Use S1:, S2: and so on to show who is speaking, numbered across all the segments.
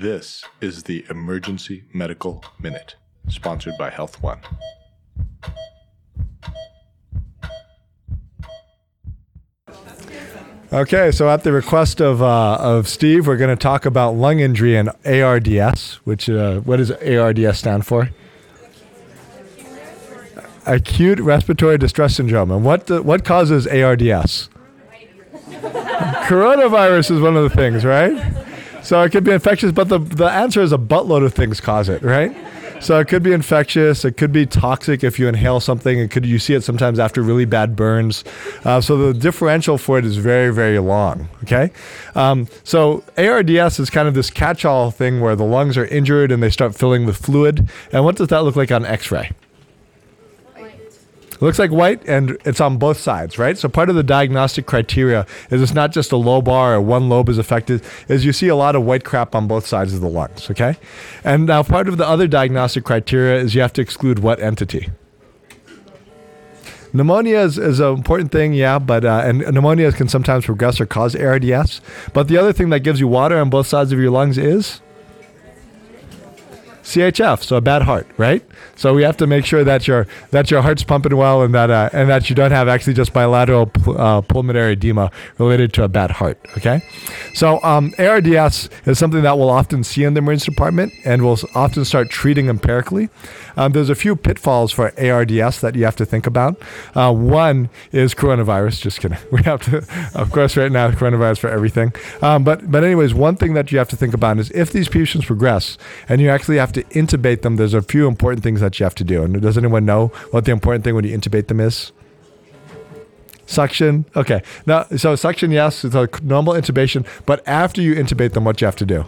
S1: This is the Emergency Medical Minute, sponsored by Health One.
S2: Okay, so at the request of uh, of Steve, we're going to talk about lung injury and ARDS. Which uh, what does ARDS stand for? Acute respiratory distress syndrome. And what the, what causes ARDS? Coronavirus is one of the things, right? So it could be infectious, but the the answer is a buttload of things cause it, right? So it could be infectious. It could be toxic if you inhale something. It could you see it sometimes after really bad burns. Uh, so the differential for it is very very long. Okay, um, so ARDS is kind of this catch-all thing where the lungs are injured and they start filling with fluid. And what does that look like on X-ray? Looks like white and it's on both sides, right? So part of the diagnostic criteria is it's not just a lobar or one lobe is affected, is you see a lot of white crap on both sides of the lungs, okay? And now part of the other diagnostic criteria is you have to exclude what entity? Pneumonia is, is an important thing, yeah, but uh, and pneumonia can sometimes progress or cause ARDS. But the other thing that gives you water on both sides of your lungs is CHF, so a bad heart, right? So we have to make sure that your that your heart's pumping well and that uh, and that you don't have actually just bilateral uh, pulmonary edema related to a bad heart. Okay, so um, ARDS is something that we'll often see in the emergency department, and we'll often start treating empirically. Um, there's a few pitfalls for ARDS that you have to think about. Uh, one is coronavirus. Just kidding. We have to, of course, right now coronavirus for everything. Um, but but anyways, one thing that you have to think about is if these patients progress and you actually have to intubate them, there's a few important things that you have to do. And does anyone know what the important thing when you intubate them is? Suction. Okay. Now, so suction, yes, it's a normal intubation. But after you intubate them, what you have to do?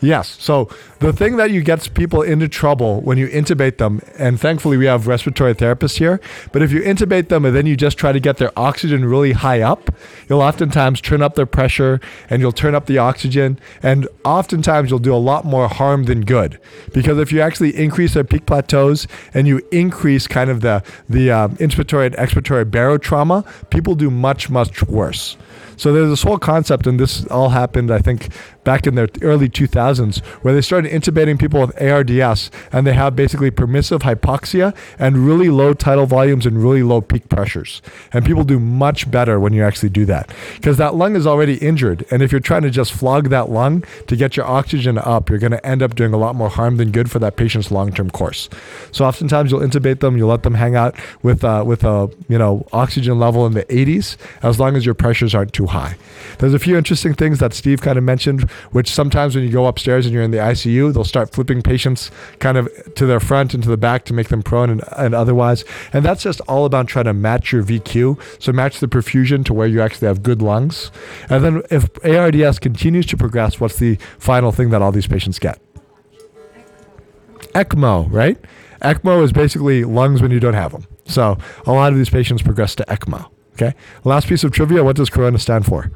S2: Yes. So the thing that you gets people into trouble when you intubate them, and thankfully we have respiratory therapists here, but if you intubate them and then you just try to get their oxygen really high up, you'll oftentimes turn up their pressure and you'll turn up the oxygen, and oftentimes you'll do a lot more harm than good. Because if you actually increase their peak plateaus and you increase kind of the the um, inspiratory and expiratory barotrauma, people do much much worse. So there's this whole concept, and this all happened, I think, back in the early 2000s, where they started intubating people with ARDS, and they have basically permissive hypoxia and really low tidal volumes and really low peak pressures. And people do much better when you actually do that, because that lung is already injured, and if you're trying to just flog that lung to get your oxygen up, you're going to end up doing a lot more harm than good for that patient's long-term course. So oftentimes you'll intubate them, you'll let them hang out with uh, with a you know oxygen level in the 80s, as long as your pressures aren't too high. There's a few interesting things that Steve kind of mentioned, which sometimes when you go upstairs and you're in the ICU, they'll start flipping patients kind of to their front and to the back to make them prone and, and otherwise. And that's just all about trying to match your VQ. So match the perfusion to where you actually have good lungs. And then if ARDS continues to progress, what's the final thing that all these patients get? ECMO, right? ECMO is basically lungs when you don't have them. So a lot of these patients progress to ECMO. Okay. Last piece of trivia. What does Corona stand for?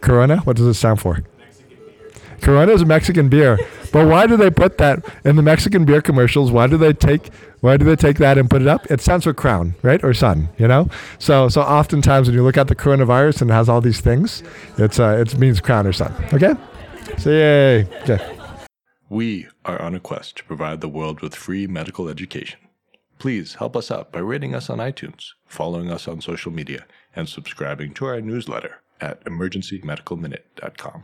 S2: Corona. What does it stand for? Corona is a Mexican beer. But why do they put that in the Mexican beer commercials? Why do they take why do they take that and put it up? It stands for crown, right? Or sun, you know? So so oftentimes when you look at the coronavirus and it has all these things, it's uh it means crown or sun. Okay? So yay. Okay.
S1: We are on a quest to provide the world with free medical education. Please help us out by rating us on iTunes, following us on social media, and subscribing to our newsletter at emergencymedicalminute.com.